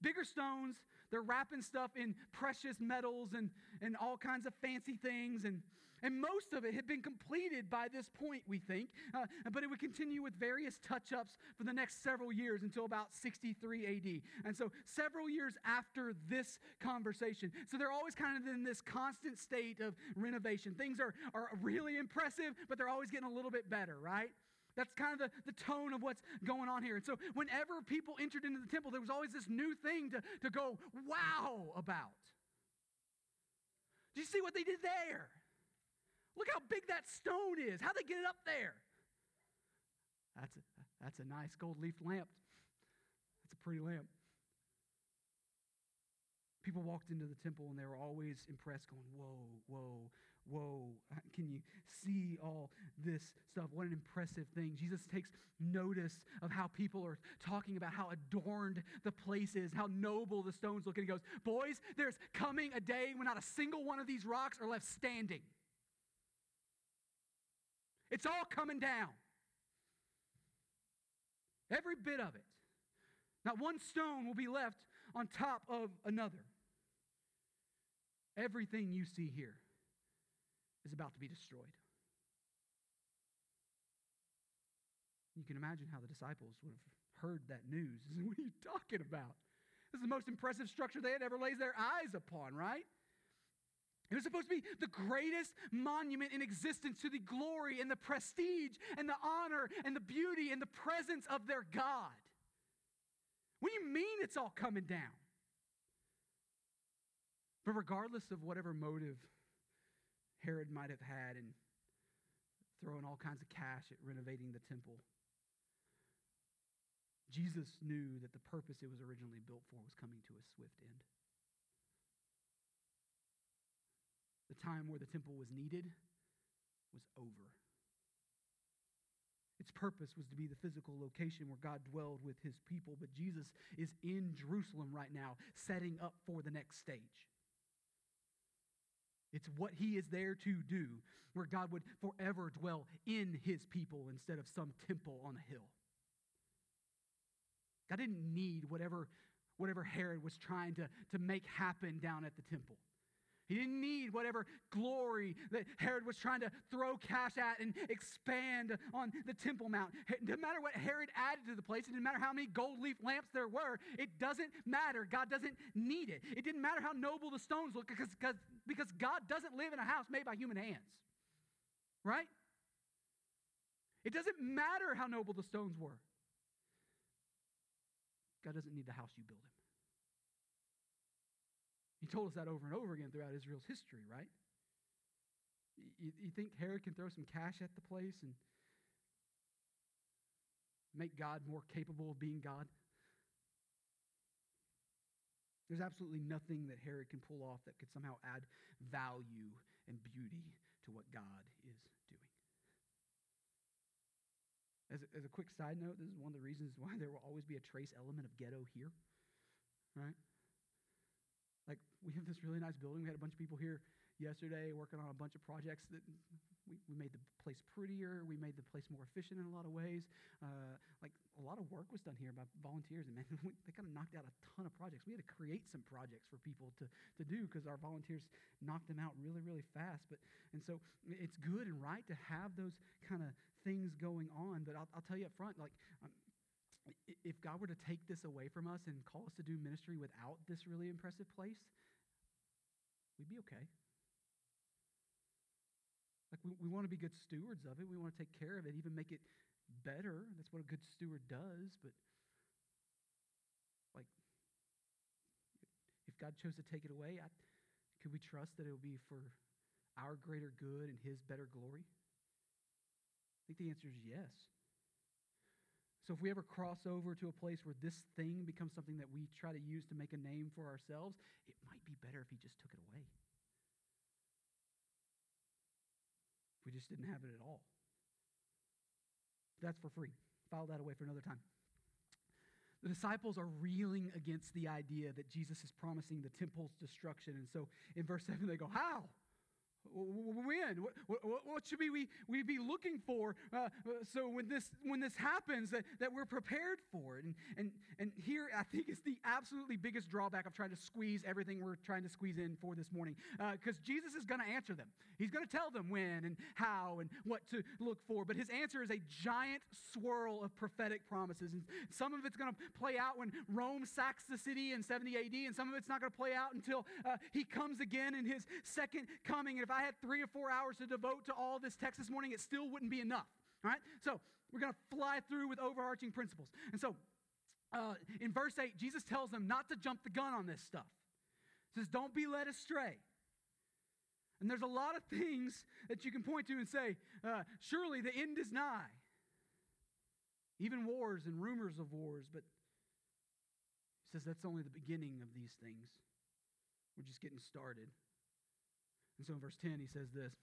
[SPEAKER 1] Bigger stones. They're wrapping stuff in precious metals and, and all kinds of fancy things. And and most of it had been completed by this point, we think, uh, but it would continue with various touch ups for the next several years until about 63 AD. And so, several years after this conversation. So, they're always kind of in this constant state of renovation. Things are, are really impressive, but they're always getting a little bit better, right? That's kind of the, the tone of what's going on here. And so, whenever people entered into the temple, there was always this new thing to, to go wow about. Do you see what they did there? Look how big that stone is. How'd they get it up there? That's a, that's a nice gold leaf lamp. That's a pretty lamp. People walked into the temple and they were always impressed, going, Whoa, whoa, whoa. Can you see all this stuff? What an impressive thing. Jesus takes notice of how people are talking about how adorned the place is, how noble the stones look. And he goes, Boys, there's coming a day when not a single one of these rocks are left standing. It's all coming down. Every bit of it. Not one stone will be left on top of another. Everything you see here is about to be destroyed. You can imagine how the disciples would have heard that news. What are you talking about? This is the most impressive structure they had ever laid their eyes upon, right? It was supposed to be the greatest monument in existence to the glory and the prestige and the honor and the beauty and the presence of their God. What do you mean it's all coming down? But regardless of whatever motive Herod might have had in throwing all kinds of cash at renovating the temple, Jesus knew that the purpose it was originally built for was coming to a swift end. The time where the temple was needed was over. Its purpose was to be the physical location where God dwelled with his people, but Jesus is in Jerusalem right now, setting up for the next stage. It's what he is there to do, where God would forever dwell in his people instead of some temple on a hill. God didn't need whatever, whatever Herod was trying to, to make happen down at the temple. He didn't need whatever glory that Herod was trying to throw cash at and expand on the Temple Mount. It didn't matter what Herod added to the place. It didn't matter how many gold leaf lamps there were. It doesn't matter. God doesn't need it. It didn't matter how noble the stones look because, because, because God doesn't live in a house made by human hands. Right? It doesn't matter how noble the stones were. God doesn't need the house you build him. He told us that over and over again throughout Israel's history, right? You, you think Herod can throw some cash at the place and make God more capable of being God? There's absolutely nothing that Herod can pull off that could somehow add value and beauty to what God is doing. As a, as a quick side note, this is one of the reasons why there will always be a trace element of ghetto here, right? Like, we have this really nice building. We had a bunch of people here yesterday working on a bunch of projects that we, we made the place prettier. We made the place more efficient in a lot of ways. Uh, like, a lot of work was done here by volunteers, and man, we, they kind of knocked out a ton of projects. We had to create some projects for people to, to do because our volunteers knocked them out really, really fast. But, and so it's good and right to have those kind of things going on. But I'll, I'll tell you up front, like, um, if God were to take this away from us and call us to do ministry without this really impressive place, we'd be okay. Like, we, we want to be good stewards of it. We want to take care of it, even make it better. That's what a good steward does. But, like, if God chose to take it away, I, could we trust that it will be for our greater good and His better glory? I think the answer is yes. So if we ever cross over to a place where this thing becomes something that we try to use to make a name for ourselves, it might be better if he just took it away. If we just didn't have it at all. That's for free. File that away for another time. The disciples are reeling against the idea that Jesus is promising the temple's destruction. And so in verse 7, they go, How? When? What, what, what, should we, we, we be looking for uh, so when this, when this happens that, that we're prepared for it? And, and, and here I think is the absolutely biggest drawback of trying to squeeze everything we're trying to squeeze in for this morning. Because uh, Jesus is going to answer them. He's going to tell them when and how and what to look for. But his answer is a giant swirl of prophetic promises. And some of it's going to play out when Rome sacks the city in 70 AD, and some of it's not going to play out until uh, he comes again in his second coming. And if I had three or four hours to devote to all this text this morning, it still wouldn't be enough. All right? So we're going to fly through with overarching principles. And so uh, in verse 8, Jesus tells them not to jump the gun on this stuff. He says, Don't be led astray. And there's a lot of things that you can point to and say, uh, surely the end is nigh. Even wars and rumors of wars. But he says that's only the beginning of these things. We're just getting started. And so in verse 10, he says this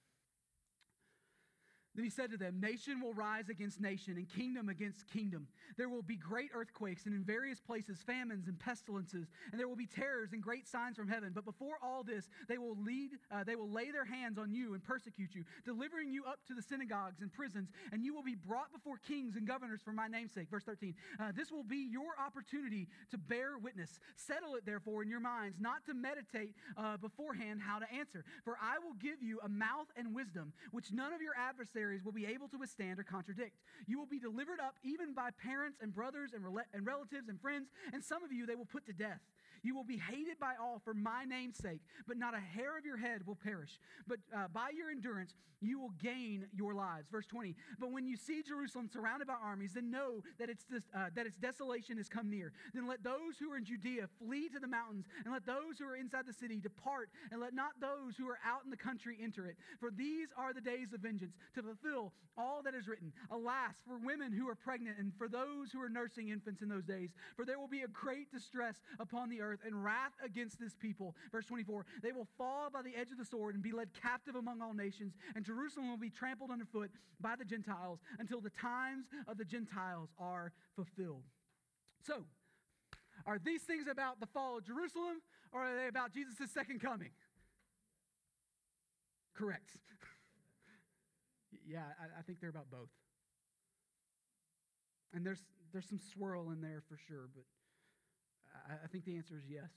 [SPEAKER 1] Then he said to them, Nation will rise against nation, and kingdom against kingdom. There will be great earthquakes, and in various places famines and pestilences, and there will be terrors and great signs from heaven. But before all this, they will lead, uh, they will lay their hands on you and persecute you, delivering you up to the synagogues and prisons, and you will be brought before kings and governors for my name's sake. Verse 13. Uh, this will be your opportunity to bear witness. Settle it, therefore, in your minds, not to meditate uh, beforehand how to answer. For I will give you a mouth and wisdom, which none of your adversaries adversaries will be able to withstand or contradict. You will be delivered up even by parents and brothers and, and relatives and friends, and some of you they will put to death. You will be hated by all for my name's sake, but not a hair of your head will perish. But uh, by your endurance, you will gain your lives. Verse 20. But when you see Jerusalem surrounded by armies, then know that its, uh, that its desolation has come near. Then let those who are in Judea flee to the mountains, and let those who are inside the city depart, and let not those who are out in the country enter it. For these are the days of vengeance, to fulfill all that is written. Alas, for women who are pregnant, and for those who are nursing infants in those days, for there will be a great distress upon the earth earth and wrath against this people. Verse 24 They will fall by the edge of the sword and be led captive among all nations, and Jerusalem will be trampled underfoot by the Gentiles until the times of the Gentiles are fulfilled. So, are these things about the fall of Jerusalem or are they about Jesus' second coming? Correct. yeah, I, I, think they're about both. And there's, there's some swirl in there for sure, but I, I think the answer is yes.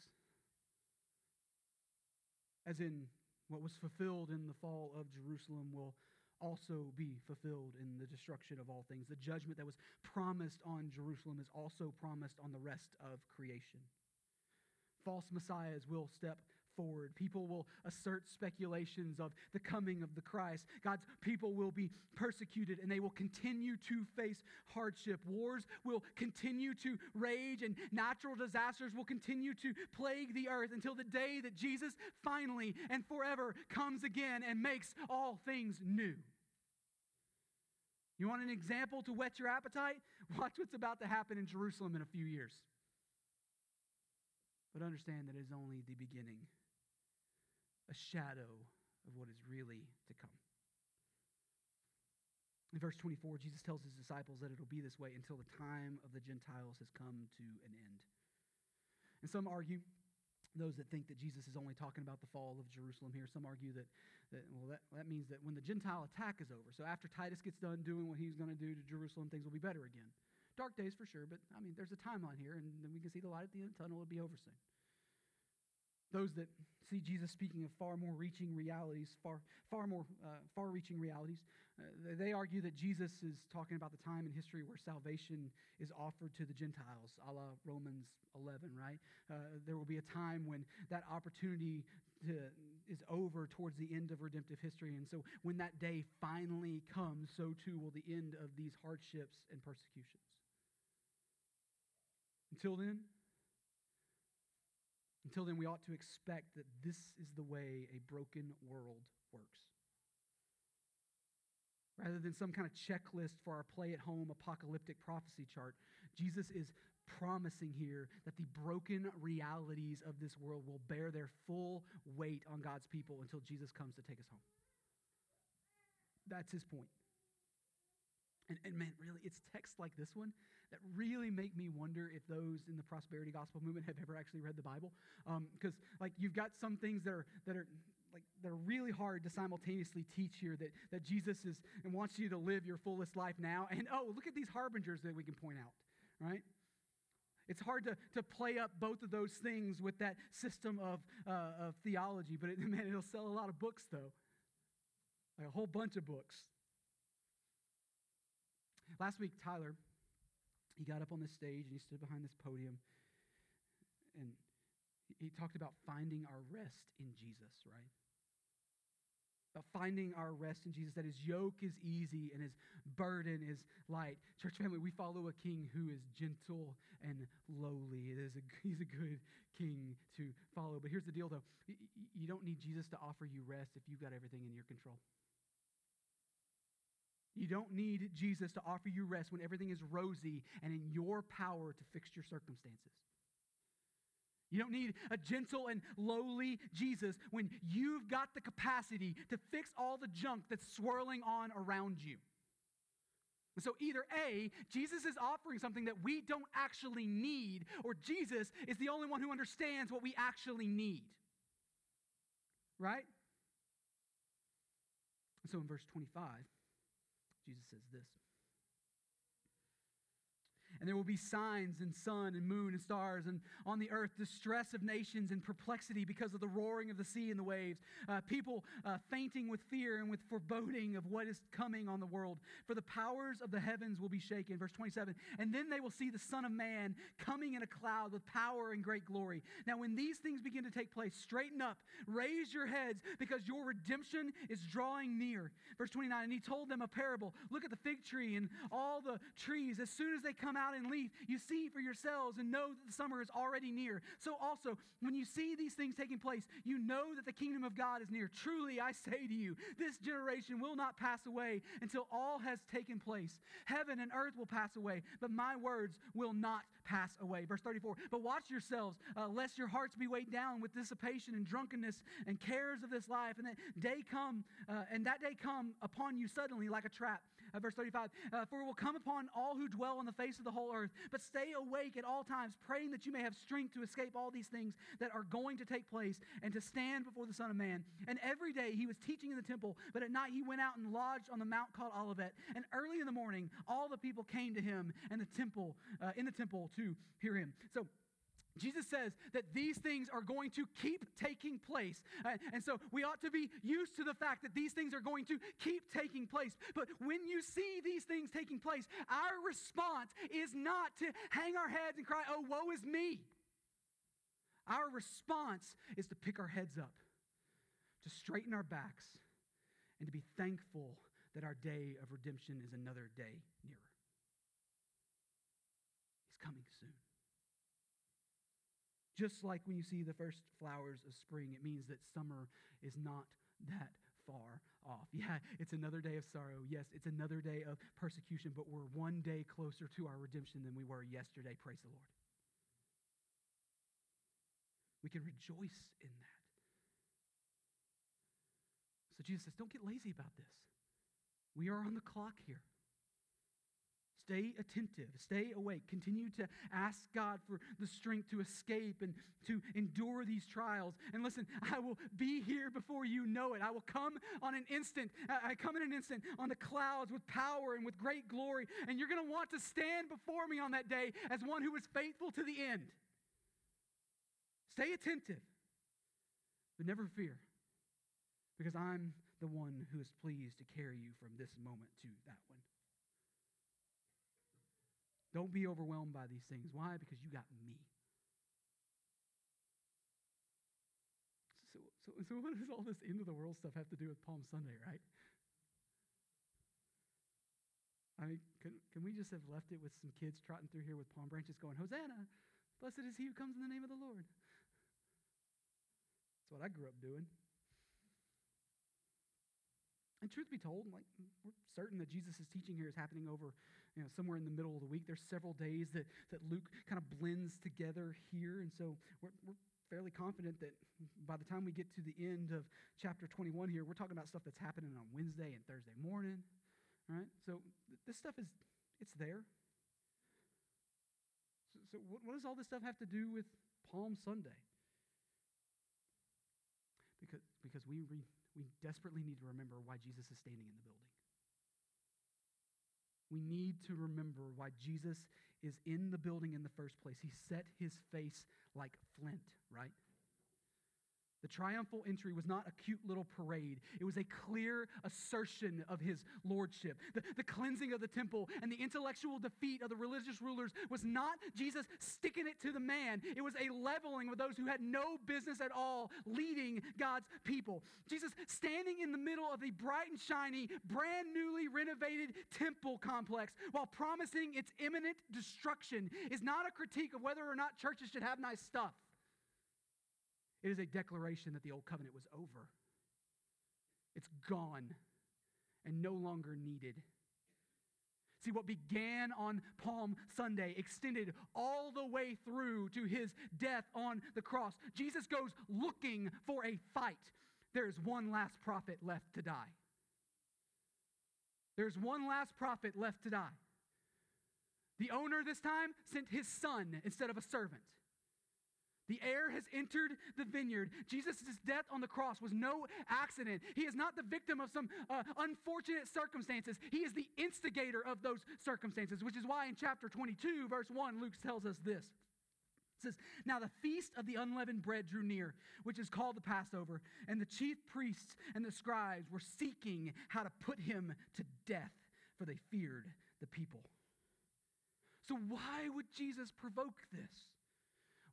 [SPEAKER 1] As in, what was fulfilled in the fall of Jerusalem will also be fulfilled in the destruction of all things. The judgment that was promised on Jerusalem is also promised on the rest of creation. False messiahs will step forward. People will assert speculations of the coming of the Christ. God's people will be persecuted and they will continue to face hardship. Wars will continue to rage and natural disasters will continue to plague the earth until the day that Jesus finally and forever comes again and makes all things new. You want an example to whet your appetite? Watch what's about to happen in Jerusalem in a few years. But understand that it is only the beginning a shadow of what is really to come. In verse 24, Jesus tells his disciples that it'll be this way until the time of the Gentiles has come to an end. And some argue, those that think that Jesus is only talking about the fall of Jerusalem here, some argue that, that well, that, that means that when the Gentile attack is over, so after Titus gets done doing what he's going to do to Jerusalem, things will be better again. Dark days for sure, but I mean, there's a timeline here, and then we can see the light at the end of the tunnel. It'll be over soon. Those that see Jesus speaking of far more reaching realities, far, far more uh, far reaching realities, uh, they argue that Jesus is talking about the time in history where salvation is offered to the Gentiles, a la Romans 11, right? Uh, there will be a time when that opportunity to, is over towards the end of redemptive history. And so when that day finally comes, so too will the end of these hardships and persecutions. Until then, until then, we ought to expect that this is the way a broken world works. Rather than some kind of checklist for our play at home apocalyptic prophecy chart, Jesus is promising here that the broken realities of this world will bear their full weight on God's people until Jesus comes to take us home. That's his point. And, and man, really, it's texts like this one that really make me wonder if those in the prosperity gospel movement have ever actually read the Bible. Because, um, like, you've got some things that are, that are like they're really hard to simultaneously teach here that, that Jesus is and wants you to live your fullest life now. And oh, look at these harbingers that we can point out, right? It's hard to, to play up both of those things with that system of, uh, of theology, but it, man, it'll sell a lot of books, though. Like a whole bunch of books. Last week, Tyler, he got up on the stage and he stood behind this podium and he talked about finding our rest in Jesus, right? About finding our rest in Jesus, that his yoke is easy and his burden is light. Church family, we follow a king who is gentle and lowly. It is a, he's a good king to follow. But here's the deal, though you don't need Jesus to offer you rest if you've got everything in your control. You don't need Jesus to offer you rest when everything is rosy and in your power to fix your circumstances. You don't need a gentle and lowly Jesus when you've got the capacity to fix all the junk that's swirling on around you. So either A, Jesus is offering something that we don't actually need, or Jesus is the only one who understands what we actually need. Right? So in verse 25, Jesus says this and there will be signs and sun and moon and stars, and on the earth distress of nations and perplexity because of the roaring of the sea and the waves. Uh, people uh, fainting with fear and with foreboding of what is coming on the world. For the powers of the heavens will be shaken. Verse 27 And then they will see the Son of Man coming in a cloud with power and great glory. Now, when these things begin to take place, straighten up, raise your heads, because your redemption is drawing near. Verse 29 And he told them a parable Look at the fig tree and all the trees. As soon as they come out, out and leaf, you see for yourselves and know that the summer is already near. So also, when you see these things taking place, you know that the kingdom of God is near. Truly, I say to you, this generation will not pass away until all has taken place. Heaven and earth will pass away, but my words will not pass away. Verse 34 But watch yourselves, uh, lest your hearts be weighed down with dissipation and drunkenness and cares of this life, and that day come, uh, and that day come upon you suddenly like a trap. Uh, verse 35 uh, For it will come upon all who dwell on the face of the whole earth. But stay awake at all times, praying that you may have strength to escape all these things that are going to take place and to stand before the Son of Man. And every day he was teaching in the temple, but at night he went out and lodged on the mount called Olivet. And early in the morning, all the people came to him and the temple, uh, in the temple to hear him. So Jesus says that these things are going to keep taking place. Uh, and so we ought to be used to the fact that these things are going to keep taking place. But when you see these things taking place, our response is not to hang our heads and cry, oh, woe is me. Our response is to pick our heads up, to straighten our backs, and to be thankful that our day of redemption is another day nearer. He's coming soon. Just like when you see the first flowers of spring, it means that summer is not that far off. Yeah, it's another day of sorrow. Yes, it's another day of persecution, but we're one day closer to our redemption than we were yesterday. Praise the Lord. We can rejoice in that. So Jesus says, don't get lazy about this. We are on the clock here. Stay attentive, stay awake, continue to ask God for the strength to escape and to endure these trials. And listen, I will be here before you know it. I will come on an instant. I come in an instant on the clouds with power and with great glory. And you're going to want to stand before me on that day as one who is faithful to the end. Stay attentive, but never fear, because I'm the one who is pleased to carry you from this moment to that one. Don't be overwhelmed by these things. Why? Because you got me. So, so, so what does all this end of the world stuff have to do with Palm Sunday, right? I mean, can, can we just have left it with some kids trotting through here with palm branches going, Hosanna, blessed is he who comes in the name of the Lord? That's what I grew up doing. And truth be told, like we're certain that Jesus' teaching here is happening over, you know, somewhere in the middle of the week. There's several days that, that Luke kind of blends together here, and so we're, we're fairly confident that by the time we get to the end of chapter 21 here, we're talking about stuff that's happening on Wednesday and Thursday morning. Right? So th- this stuff is it's there. So, so what, what does all this stuff have to do with Palm Sunday? Because because we read we desperately need to remember why Jesus is standing in the building. We need to remember why Jesus is in the building in the first place. He set his face like flint, right? The triumphal entry was not a cute little parade. It was a clear assertion of his lordship. The, the, cleansing of the temple and the intellectual defeat of the religious rulers was not Jesus sticking it to the man. It was a leveling with those who had no business at all leading God's people. Jesus standing in the middle of the bright and shiny, brand newly renovated temple complex while promising its imminent destruction is not a critique of whether or not churches should have nice stuff. It is a declaration that the old covenant was over. It's gone and no longer needed. See, what began on Palm Sunday extended all the way through to his death on the cross. Jesus goes looking for a fight. There's one last prophet left to die. There's one last prophet left to die. The owner this time sent his son instead of a servant. The heir has entered the vineyard. Jesus' death on the cross was no accident. He is not the victim of some uh, unfortunate circumstances. He is the instigator of those circumstances, which is why in chapter 22, verse 1, Luke tells us this. It says, Now the feast of the unleavened bread drew near, which is called the Passover, and the chief priests and the scribes were seeking how to put him to death, for they feared the people. So, why would Jesus provoke this?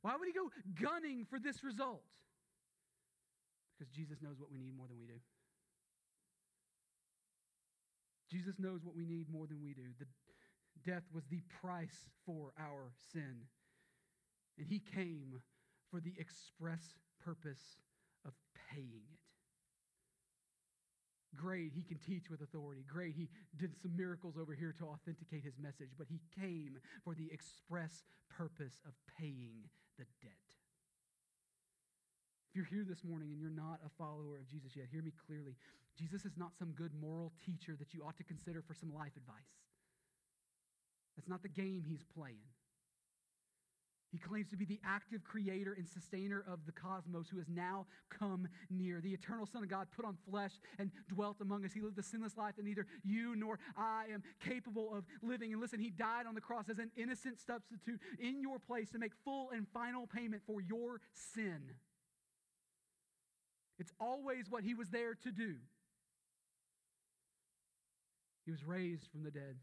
[SPEAKER 1] Why would he go gunning for this result? Because Jesus knows what we need more than we do. Jesus knows what we need more than we do. The death was the price for our sin. And he came for the express purpose of paying it. Great, he can teach with authority. Great, he did some miracles over here to authenticate his message, but he came for the express purpose of paying the debt. If you're here this morning and you're not a follower of Jesus yet, hear me clearly. Jesus is not some good moral teacher that you ought to consider for some life advice. That's not the game he's playing. He claims to be the active creator and sustainer of the cosmos who has now come near. The eternal Son of God put on flesh and dwelt among us. He lived the sinless life that neither you nor I am capable of living. And listen, He died on the cross as an innocent substitute in your place to make full and final payment for your sin. It's always what He was there to do. He was raised from the dead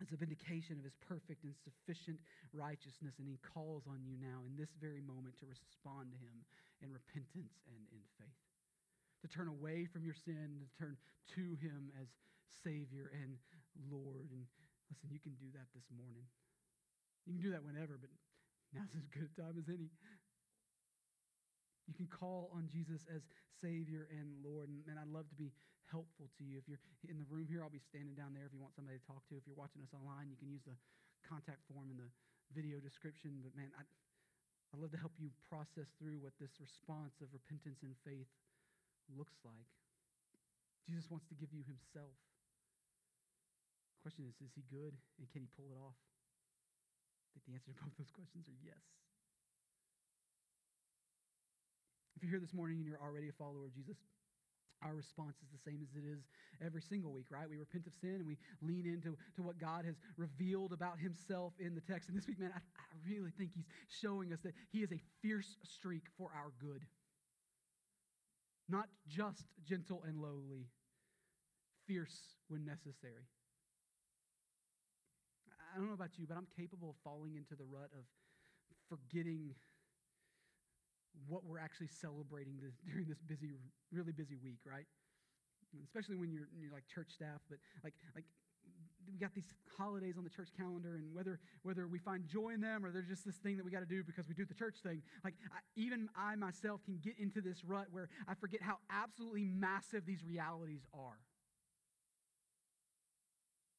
[SPEAKER 1] it's a vindication of his perfect and sufficient righteousness, and he calls on you now in this very moment to respond to him in repentance and in faith. To turn away from your sin, to turn to him as Savior and Lord. And listen, you can do that this morning. You can do that whenever, but now's as good a time as any. You can call on Jesus as Savior and Lord. And man, I'd love to be helpful to you. If you're in the room here, I'll be standing down there if you want somebody to talk to. If you're watching us online, you can use the contact form in the video description. But man, I'd, I'd love to help you process through what this response of repentance and faith looks like. Jesus wants to give you himself. The question is, is he good and can he pull it off? I think the answer to both those questions are yes. If you're here this morning and you're already a follower of Jesus, our response is the same as it is every single week, right? We repent of sin and we lean into to what God has revealed about himself in the text. And this week, man, I, I really think he's showing us that he is a fierce streak for our good. Not just gentle and lowly, fierce when necessary. I don't know about you, but I'm capable of falling into the rut of forgetting what we're actually celebrating this, during this busy, really busy week, right? Especially when you're, you're like church staff, but like like we got these holidays on the church calendar, and whether whether we find joy in them or they're just this thing that we got to do because we do the church thing, like I, even I myself can get into this rut where I forget how absolutely massive these realities are.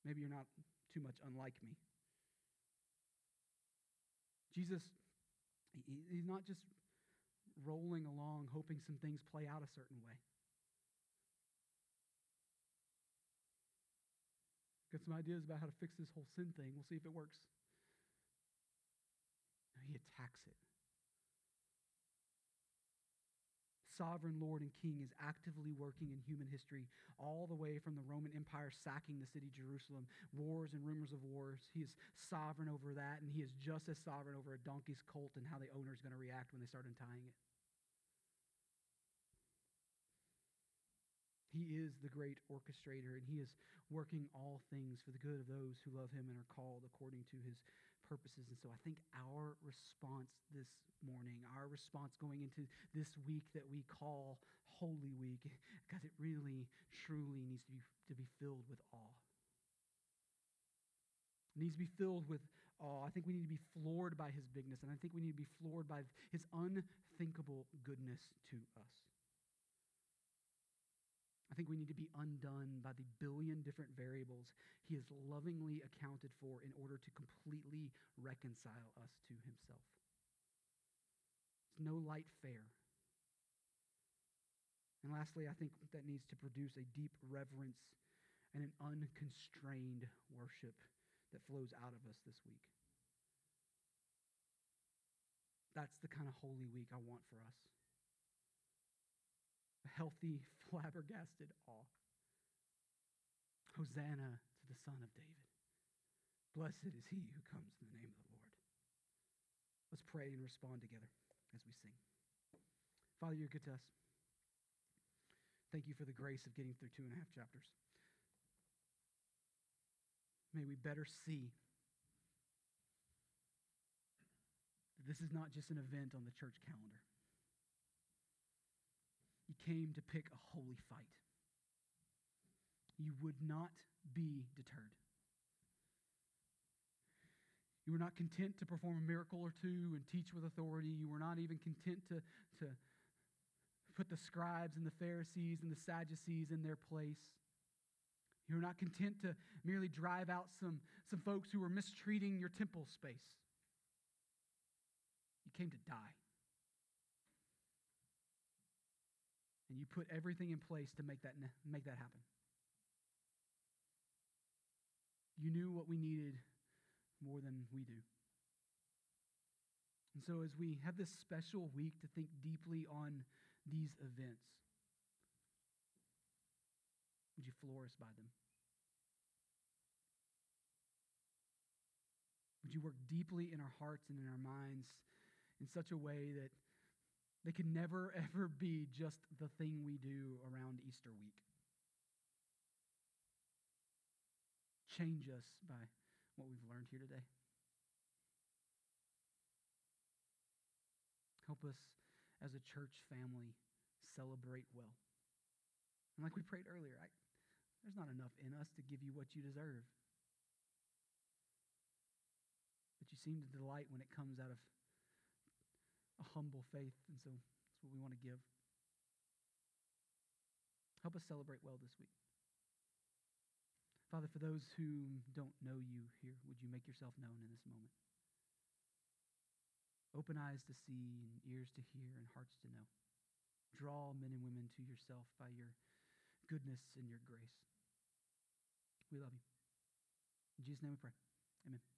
[SPEAKER 1] Maybe you're not too much unlike me. Jesus, he, he's not just rolling along, hoping some things play out a certain way. Got some ideas about how to fix this whole sin thing. We'll see if it works. No, he attacks it. Sovereign Lord and King is actively working in human history, all the way from the Roman Empire sacking the city Jerusalem, wars and rumors of wars. He is sovereign over that, and he is just as sovereign over a donkey's colt and how the owner is going to react when they start untying it. He is the great orchestrator, and He is working all things for the good of those who love Him and are called according to His purposes. And so I think our response this morning, our response going into this week that we call Holy Week, because it really, truly needs to be, to be filled with awe. Needs to be filled with awe. I think we need to be floored by His bigness, and I think we need to be floored by His unthinkable goodness to us. I think we need to be undone by the billion different variables he has lovingly accounted for in order to completely reconcile us to himself. It's no light fare. And lastly, I think that needs to produce a deep reverence and an unconstrained worship that flows out of us this week. That's the kind of holy week I want for us healthy, flabbergasted awe. Hosanna to the Son of David. Blessed is he who comes in the name of the Lord. Let's pray and respond together as we sing. Father, you're good to us. Thank you for the grace of getting through two and a half chapters. May we better see that this is not just an event on the church calendar. You came to pick a holy fight. You would not be deterred. You were not content to perform a miracle or two and teach with authority. You were not even content to, to put the scribes and the Pharisees and the Sadducees in their place. You were not content to merely drive out some, some folks who were mistreating your temple space. You came to die. And you put everything in place to make that, make that happen. You knew what we needed more than we do. And so, as we have this special week to think deeply on these events, would you floor us by them? Would you work deeply in our hearts and in our minds in such a way that they can never, ever be just the thing we do around Easter week. Change us by what we've learned here today. Help us as a church family celebrate well. And like we prayed earlier, I, there's not enough in us to give you what you deserve. But you seem to delight when it comes out of a humble faith, and so that's what we want to give. Help us celebrate well this week. Father, for those who don't know you here, would you make yourself known in this moment? Open eyes to see, and ears to hear, and hearts to know. Draw men and women to yourself by your goodness and your grace. We love you. In Jesus' name we pray. Amen.